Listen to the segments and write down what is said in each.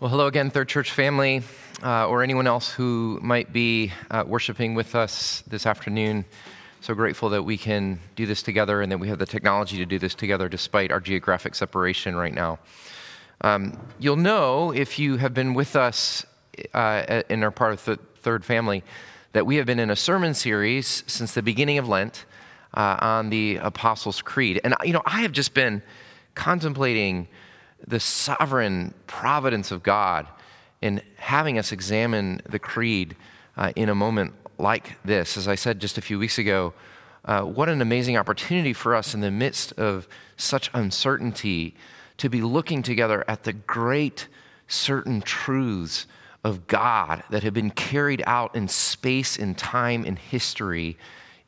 Well, hello again, Third Church family, uh, or anyone else who might be uh, worshiping with us this afternoon. So grateful that we can do this together and that we have the technology to do this together despite our geographic separation right now. Um, you'll know if you have been with us uh, in our part of the Third Family that we have been in a sermon series since the beginning of Lent uh, on the Apostles' Creed. And, you know, I have just been contemplating the sovereign providence of God in having us examine the creed uh, in a moment like this. As I said just a few weeks ago, uh, what an amazing opportunity for us in the midst of such uncertainty to be looking together at the great certain truths of God that have been carried out in space and time and history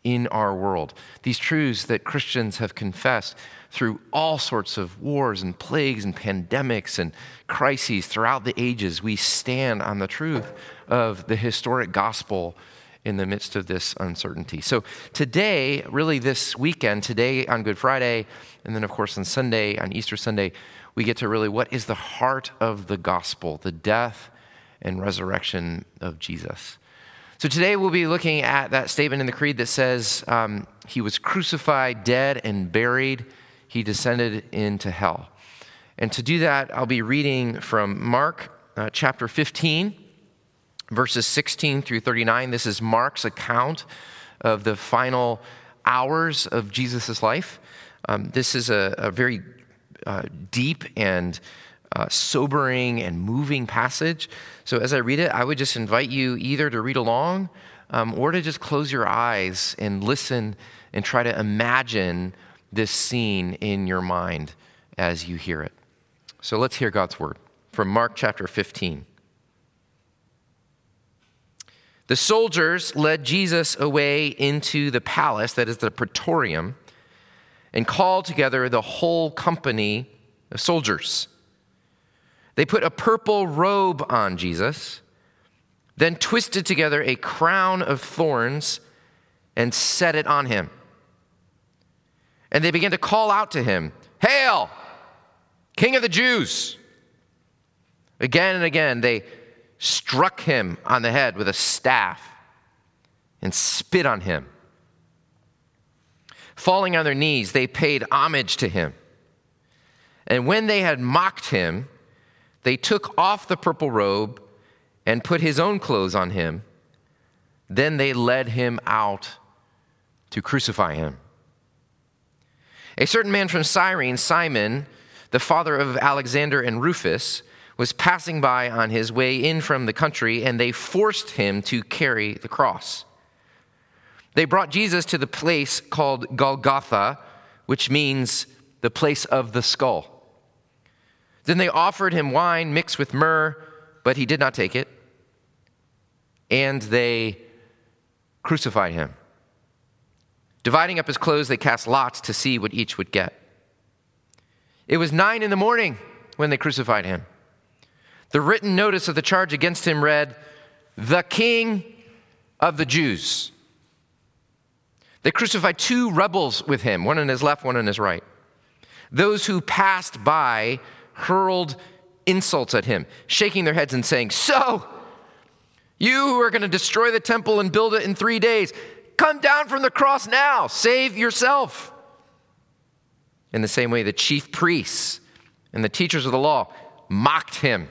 in our world. These truths that Christians have confessed through all sorts of wars and plagues and pandemics and crises throughout the ages, we stand on the truth of the historic gospel in the midst of this uncertainty. So, today, really this weekend, today on Good Friday, and then of course on Sunday, on Easter Sunday, we get to really what is the heart of the gospel, the death and resurrection of Jesus. So today we'll be looking at that statement in the Creed that says, um, He was crucified, dead, and buried he descended into hell. And to do that, I'll be reading from Mark uh, chapter 15, verses 16 through 39. This is Mark's account of the final hours of Jesus' life. Um, this is a, a very uh, deep and uh, sobering and moving passage. So as I read it, I would just invite you either to read along um, or to just close your eyes and listen and try to imagine this scene in your mind as you hear it. So let's hear God's word from Mark chapter 15. The soldiers led Jesus away into the palace, that is the praetorium, and called together the whole company of soldiers. They put a purple robe on Jesus, then twisted together a crown of thorns and set it on him. And they began to call out to him, Hail, King of the Jews! Again and again, they struck him on the head with a staff and spit on him. Falling on their knees, they paid homage to him. And when they had mocked him, they took off the purple robe and put his own clothes on him. Then they led him out to crucify him. A certain man from Cyrene, Simon, the father of Alexander and Rufus, was passing by on his way in from the country, and they forced him to carry the cross. They brought Jesus to the place called Golgotha, which means the place of the skull. Then they offered him wine mixed with myrrh, but he did not take it. And they crucified him. Dividing up his clothes, they cast lots to see what each would get. It was nine in the morning when they crucified him. The written notice of the charge against him read, The King of the Jews. They crucified two rebels with him, one on his left, one on his right. Those who passed by hurled insults at him, shaking their heads and saying, So, you who are going to destroy the temple and build it in three days, Come down from the cross now, save yourself. In the same way, the chief priests and the teachers of the law mocked him.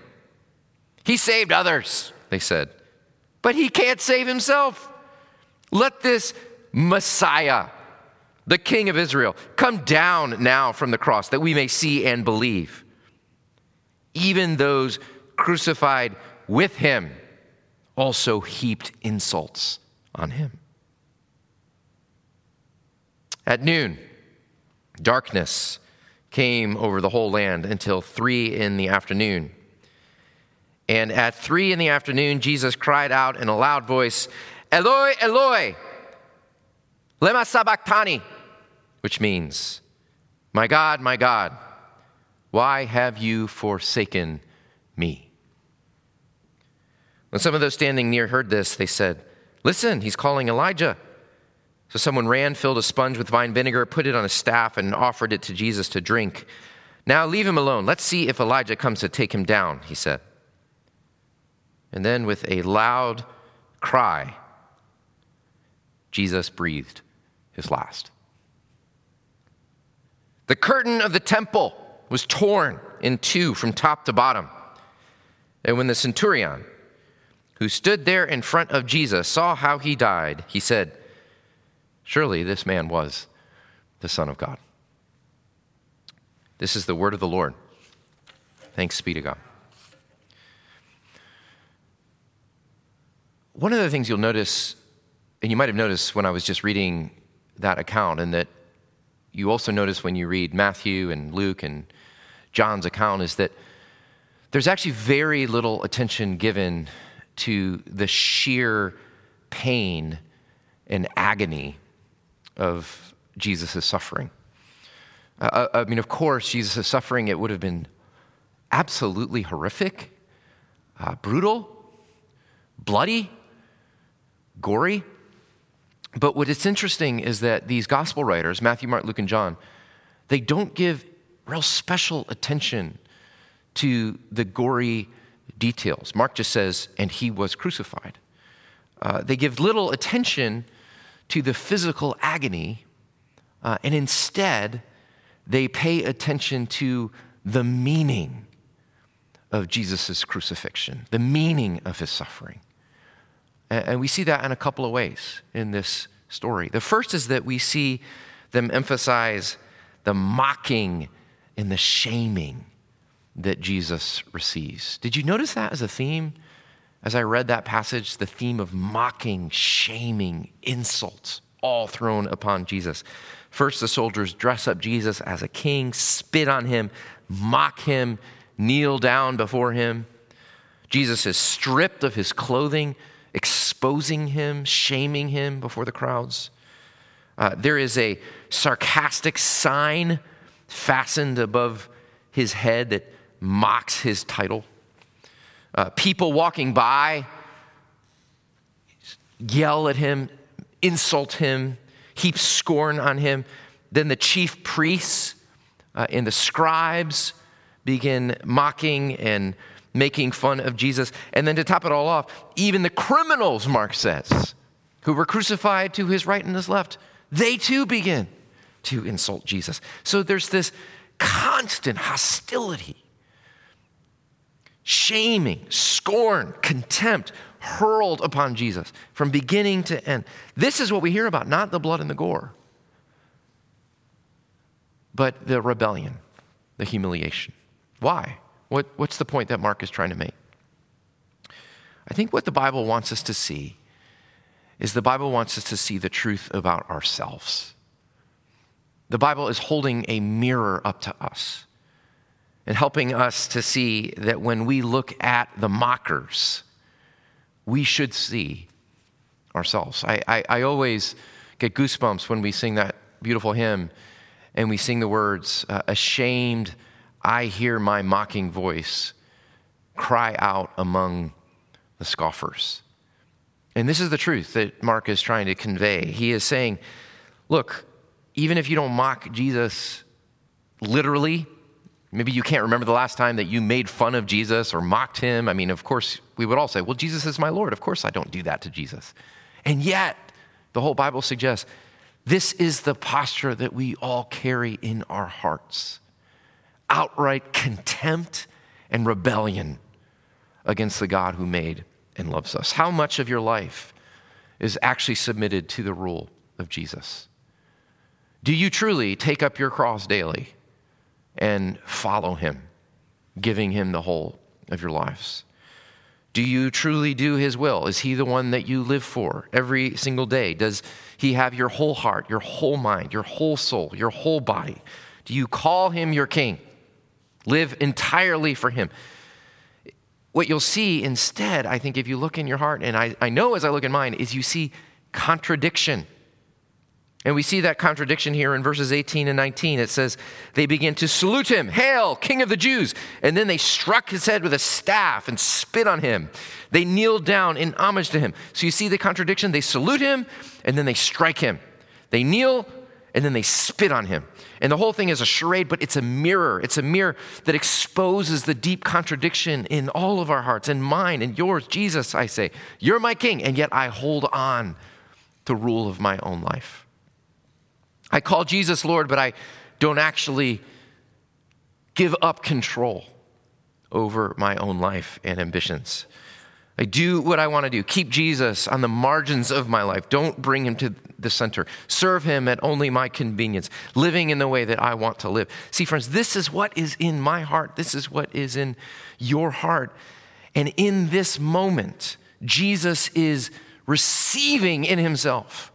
He saved others, they said, but he can't save himself. Let this Messiah, the King of Israel, come down now from the cross that we may see and believe. Even those crucified with him also heaped insults on him. At noon, darkness came over the whole land until three in the afternoon. And at three in the afternoon, Jesus cried out in a loud voice, Eloi, Eloi, lema sabachthani, which means, My God, my God, why have you forsaken me? When some of those standing near heard this, they said, Listen, he's calling Elijah. So someone ran, filled a sponge with vine vinegar, put it on a staff, and offered it to Jesus to drink. Now leave him alone. Let's see if Elijah comes to take him down, he said. And then, with a loud cry, Jesus breathed his last. The curtain of the temple was torn in two from top to bottom. And when the centurion, who stood there in front of Jesus, saw how he died, he said, Surely this man was the Son of God. This is the word of the Lord. Thanks be to God. One of the things you'll notice, and you might have noticed when I was just reading that account, and that you also notice when you read Matthew and Luke and John's account, is that there's actually very little attention given to the sheer pain and agony of Jesus' suffering. Uh, I mean, of course, Jesus' suffering, it would have been absolutely horrific, uh, brutal, bloody, gory. But what is interesting is that these gospel writers, Matthew, Mark, Luke, and John, they don't give real special attention to the gory details. Mark just says, and he was crucified. Uh, they give little attention to the physical agony, uh, and instead, they pay attention to the meaning of Jesus' crucifixion, the meaning of his suffering. And we see that in a couple of ways in this story. The first is that we see them emphasize the mocking and the shaming that Jesus receives. Did you notice that as a theme? As I read that passage, the theme of mocking, shaming, insults, all thrown upon Jesus. First, the soldiers dress up Jesus as a king, spit on him, mock him, kneel down before him. Jesus is stripped of his clothing, exposing him, shaming him before the crowds. Uh, there is a sarcastic sign fastened above his head that mocks his title. Uh, people walking by yell at him, insult him, heap scorn on him. Then the chief priests uh, and the scribes begin mocking and making fun of Jesus. And then to top it all off, even the criminals, Mark says, who were crucified to his right and his left, they too begin to insult Jesus. So there's this constant hostility, shaming, scorn, contempt hurled upon Jesus from beginning to end. This is what we hear about, not the blood and the gore, but the rebellion, the humiliation. Why? What, what's the point that Mark is trying to make? I think what the Bible wants us to see is the Bible wants us to see the truth about ourselves. The Bible is holding a mirror up to us and helping us to see that when we look at the mockers, we should see ourselves. I, I, I always get goosebumps when we sing that beautiful hymn and we sing the words, uh, Ashamed, I hear my mocking voice cry out among the scoffers. And this is the truth that Mark is trying to convey. He is saying, look, even if you don't mock Jesus literally, maybe you can't remember the last time that you made fun of Jesus or mocked him. I mean, of course, we would all say, well, Jesus is my Lord. Of course, I don't do that to Jesus. And yet, the whole Bible suggests this is the posture that we all carry in our hearts outright contempt and rebellion against the God who made and loves us. How much of your life is actually submitted to the rule of Jesus? Do you truly take up your cross daily and follow him, giving him the whole of your lives? Do you truly do his will? Is he the one that you live for every single day? Does he have your whole heart, your whole mind, your whole soul, your whole body? Do you call him your king? Live entirely for him. What you'll see instead, I think, if you look in your heart, and I, I know as I look in mine, is you see contradiction. And we see that contradiction here in verses 18 and 19. It says, They begin to salute him, Hail, King of the Jews! And then they struck his head with a staff and spit on him. They kneeled down in homage to him. So you see the contradiction. They salute him, and then they strike him. They kneel, and then they spit on him. And the whole thing is a charade, but it's a mirror. It's a mirror that exposes the deep contradiction in all of our hearts and mine and yours. Jesus, I say, you're my king, and yet I hold on to rule of my own life. I call Jesus Lord, but I don't actually give up control over my own life and ambitions. I do what I want to do. Keep Jesus on the margins of my life. Don't bring him to the center. Serve him at only my convenience, living in the way that I want to live. See, friends, this is what is in my heart. This is what is in your heart. And in this moment, Jesus is receiving in himself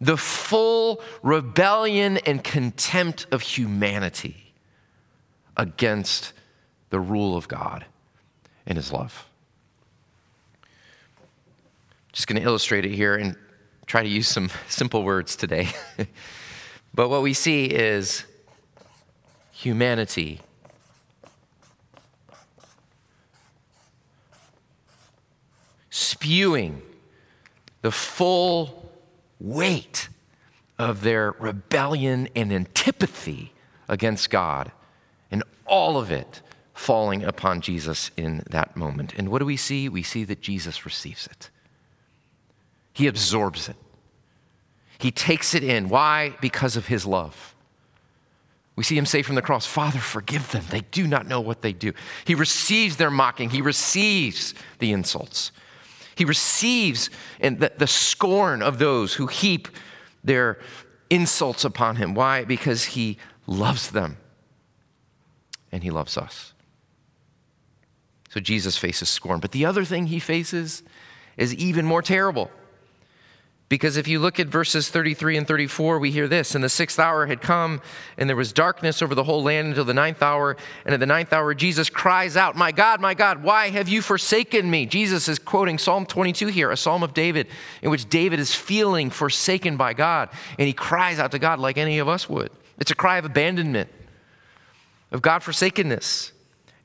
the full rebellion and contempt of humanity against the rule of God and his love. Just going to illustrate it here and try to use some simple words today. but what we see is humanity spewing the full weight of their rebellion and antipathy against God, and all of it falling upon Jesus in that moment. And what do we see? We see that Jesus receives it. He absorbs it. He takes it in. Why? Because of his love. We see him say from the cross, Father, forgive them. They do not know what they do. He receives their mocking, he receives the insults. He receives the, the scorn of those who heap their insults upon him. Why? Because he loves them and he loves us. So Jesus faces scorn. But the other thing he faces is even more terrible. Because if you look at verses 33 and 34, we hear this And the sixth hour had come, and there was darkness over the whole land until the ninth hour. And at the ninth hour, Jesus cries out, My God, my God, why have you forsaken me? Jesus is quoting Psalm 22 here, a psalm of David, in which David is feeling forsaken by God. And he cries out to God like any of us would. It's a cry of abandonment, of God forsakenness.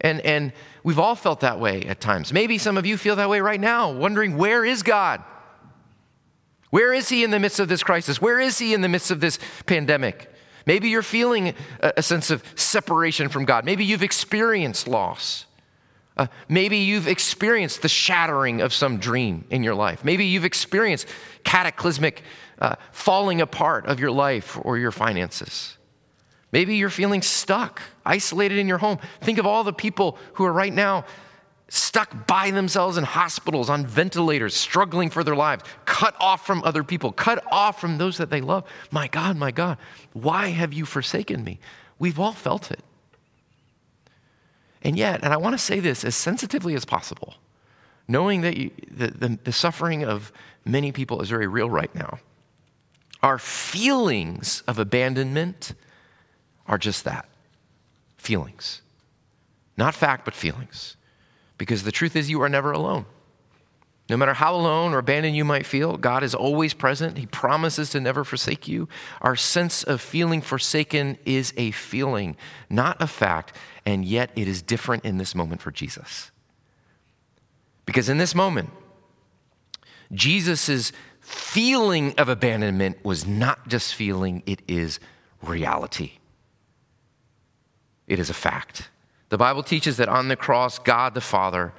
And, and we've all felt that way at times. Maybe some of you feel that way right now, wondering, Where is God? Where is he in the midst of this crisis? Where is he in the midst of this pandemic? Maybe you're feeling a, sense of separation from God. Maybe you've experienced loss. Uh, maybe you've experienced the shattering of some dream in your life. Maybe you've experienced cataclysmic uh, falling apart of your life or your finances. Maybe you're feeling stuck, isolated in your home. Think of all the people who are right now stuck by themselves in hospitals, on ventilators, struggling for their lives, cut off from other people, cut off from those that they love. My God, my God, why have you forsaken me? We've all felt it. And yet, and I want to say this as sensitively as possible, knowing that you, the, the, the suffering of many people is very real right now, our feelings of abandonment are just that feelings. Not fact, but feelings. Because the truth is, you are never alone. No matter how alone or abandoned you might feel, God is always present. He promises to never forsake you. Our sense of feeling forsaken is a feeling, not a fact, and yet it is different in this moment for Jesus. Because in this moment, Jesus' feeling of abandonment was not just feeling, it is reality. It is a fact. The Bible teaches that on the cross, God the Father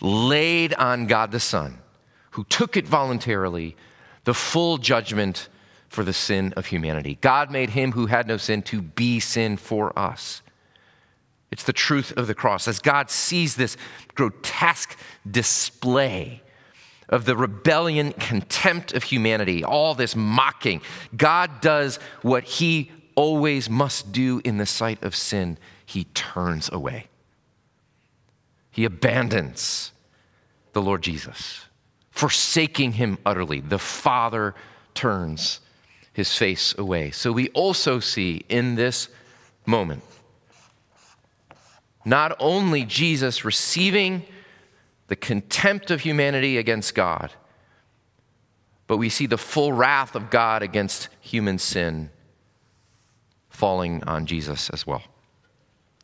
laid on God the Son, who took it voluntarily, the full judgment for the sin of humanity. God made him who had no sin to be sin for us. It's the truth of the cross. As God sees this grotesque display of the rebellion, contempt of humanity, all this mocking, God does what he always must do in the sight of sin he turns away. He abandons the Lord Jesus, forsaking him utterly. The Father turns his face away. So we also see in this moment not only Jesus receiving the contempt of humanity against God, but we see the full wrath of God against human sin falling on Jesus as well.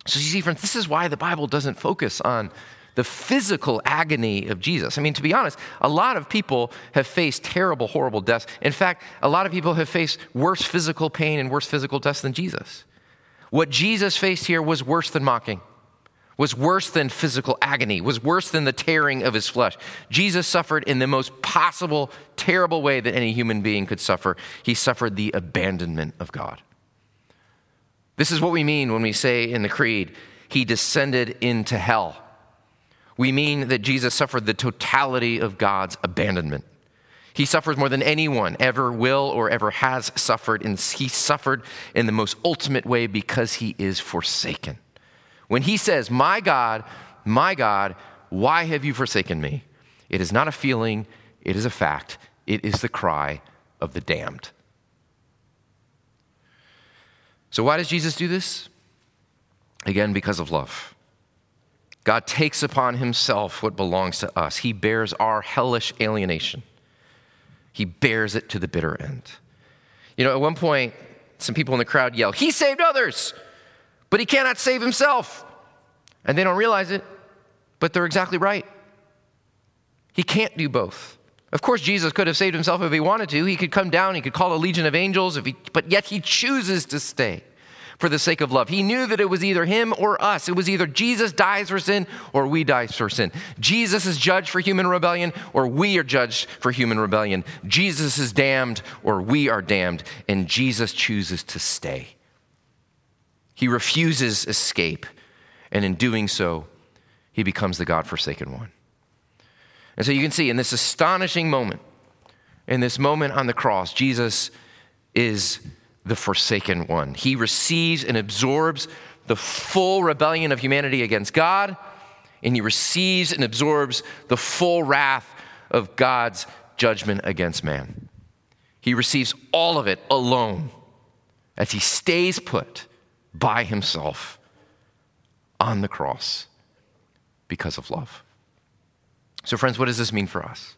So, you see, friends, this is why the Bible doesn't focus on the physical agony of Jesus. I mean, to be honest, a lot of people have faced terrible, horrible deaths. In fact, a lot of people have faced worse physical pain and worse physical deaths than Jesus. What Jesus faced here was worse than mocking, was worse than physical agony, was worse than the tearing of his flesh. Jesus suffered in the most possible, terrible way that any human being could suffer. He suffered the abandonment of God. This is what we mean when we say in the Creed, He descended into hell. We mean that Jesus suffered the totality of God's abandonment. He suffers more than anyone ever will or ever has suffered, and he suffered in the most ultimate way because he is forsaken. When he says, My God, my God, why have you forsaken me? It is not a feeling, it is a fact. It is the cry of the damned. So, why does Jesus do this? Again, because of love. God takes upon himself what belongs to us. He bears our hellish alienation, he bears it to the bitter end. You know, at one point, some people in the crowd yell, He saved others, but he cannot save himself. And they don't realize it, but they're exactly right. He can't do both. Of course, Jesus could have saved himself if he wanted to. He could come down, he could call a legion of angels, he, but yet he chooses to stay for the sake of love. He knew that it was either him or us. It was either Jesus dies for sin or we die for sin. Jesus is judged for human rebellion or we are judged for human rebellion. Jesus is damned or we are damned, and Jesus chooses to stay. He refuses escape, and in doing so, he becomes the God forsaken one. And so you can see in this astonishing moment, in this moment on the cross, Jesus is the forsaken one. He receives and absorbs the full rebellion of humanity against God, and he receives and absorbs the full wrath of God's judgment against man. He receives all of it alone as he stays put by himself on the cross because of love. So, friends, what does this mean for us?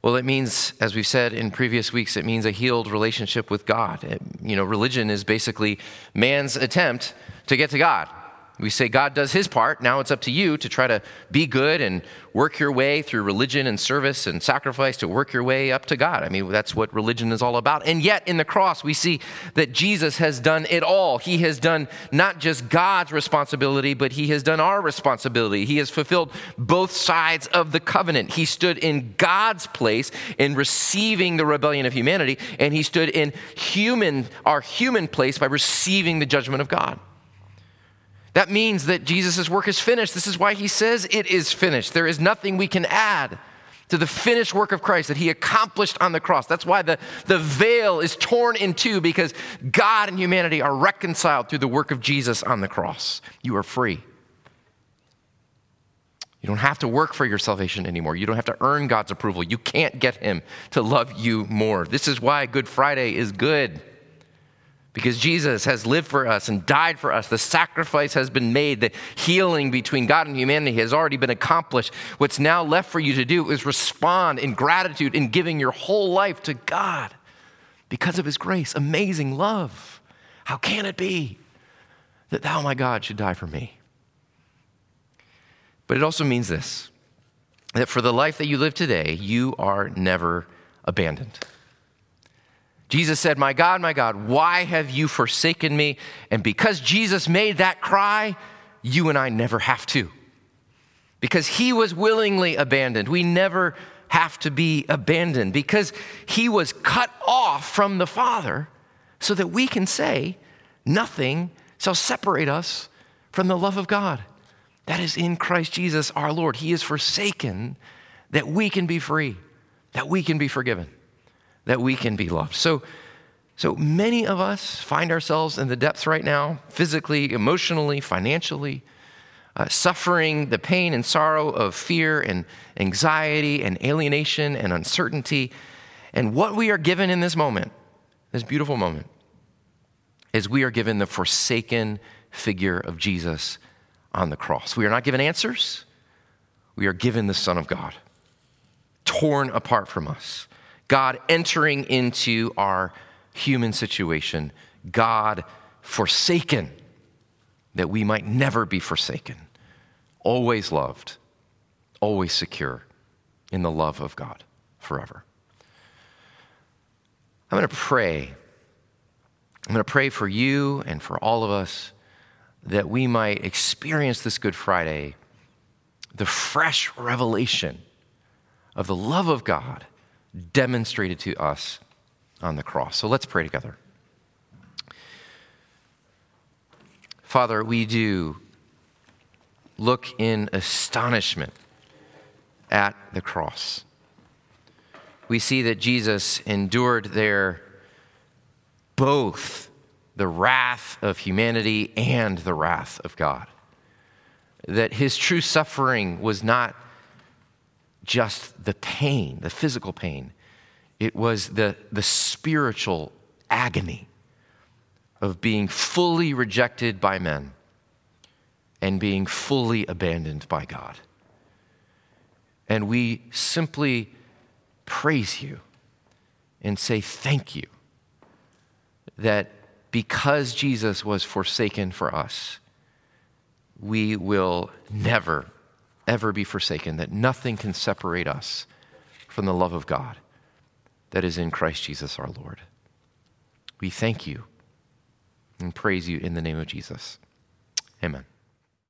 Well, it means, as we've said in previous weeks, it means a healed relationship with God. It, you know, religion is basically man's attempt to get to God. We say God does his part. Now it's up to you to try to be good and work your way through religion and service and sacrifice to work your way up to God. I mean, that's what religion is all about. And yet, in the cross, we see that Jesus has done it all. He has done not just God's responsibility, but he has done our responsibility. He has fulfilled both sides of the covenant. He stood in God's place in receiving the rebellion of humanity, and he stood in human, our human place by receiving the judgment of God. That means that Jesus' work is finished. This is why he says it is finished. There is nothing we can add to the finished work of Christ that he accomplished on the cross. That's why the, the veil is torn in two because God and humanity are reconciled through the work of Jesus on the cross. You are free. You don't have to work for your salvation anymore. You don't have to earn God's approval. You can't get him to love you more. This is why Good Friday is good because Jesus has lived for us and died for us. The sacrifice has been made. The healing between God and humanity has already been accomplished. What's now left for you to do is respond in gratitude in giving your whole life to God because of his grace. Amazing love. How can it be that thou, my God, should die for me? But it also means this that for the life that you live today, you are never abandoned. Jesus said, My God, my God, why have you forsaken me? And because Jesus made that cry, you and I never have to. Because he was willingly abandoned. We never have to be abandoned because he was cut off from the Father so that we can say, Nothing shall separate us from the love of God. That is in Christ Jesus our Lord. He is forsaken that we can be free, that we can be forgiven that we can be loved. So, so many of us find ourselves in the depths right now, physically, emotionally, financially, uh, suffering the pain and sorrow of fear and anxiety and alienation and uncertainty. And what we are given in this moment, this beautiful moment, is we are given the forsaken figure of Jesus on the cross. We are not given answers, we are given the Son of God, torn apart from us. God entering into our human situation, God forsaken, that we might never be forsaken, always loved, always secure in the love of God forever. I'm going to pray. I'm going to pray for you and for all of us that we might experience this Good Friday, the fresh revelation of the love of God demonstrated to us on the cross. So let's pray together. Father, we do look in astonishment at the cross. We see that Jesus endured there both the wrath of humanity and the wrath of God. That his true suffering was not just the pain, the physical pain, it was the, the spiritual agony of being fully rejected by men and being fully abandoned by God. And we simply praise you and say thank you that because Jesus was forsaken for us, we will never, ever be forsaken, that nothing can separate us from the love of God that is in Christ Jesus our Lord. We thank you and praise you in the name of Jesus. Amen.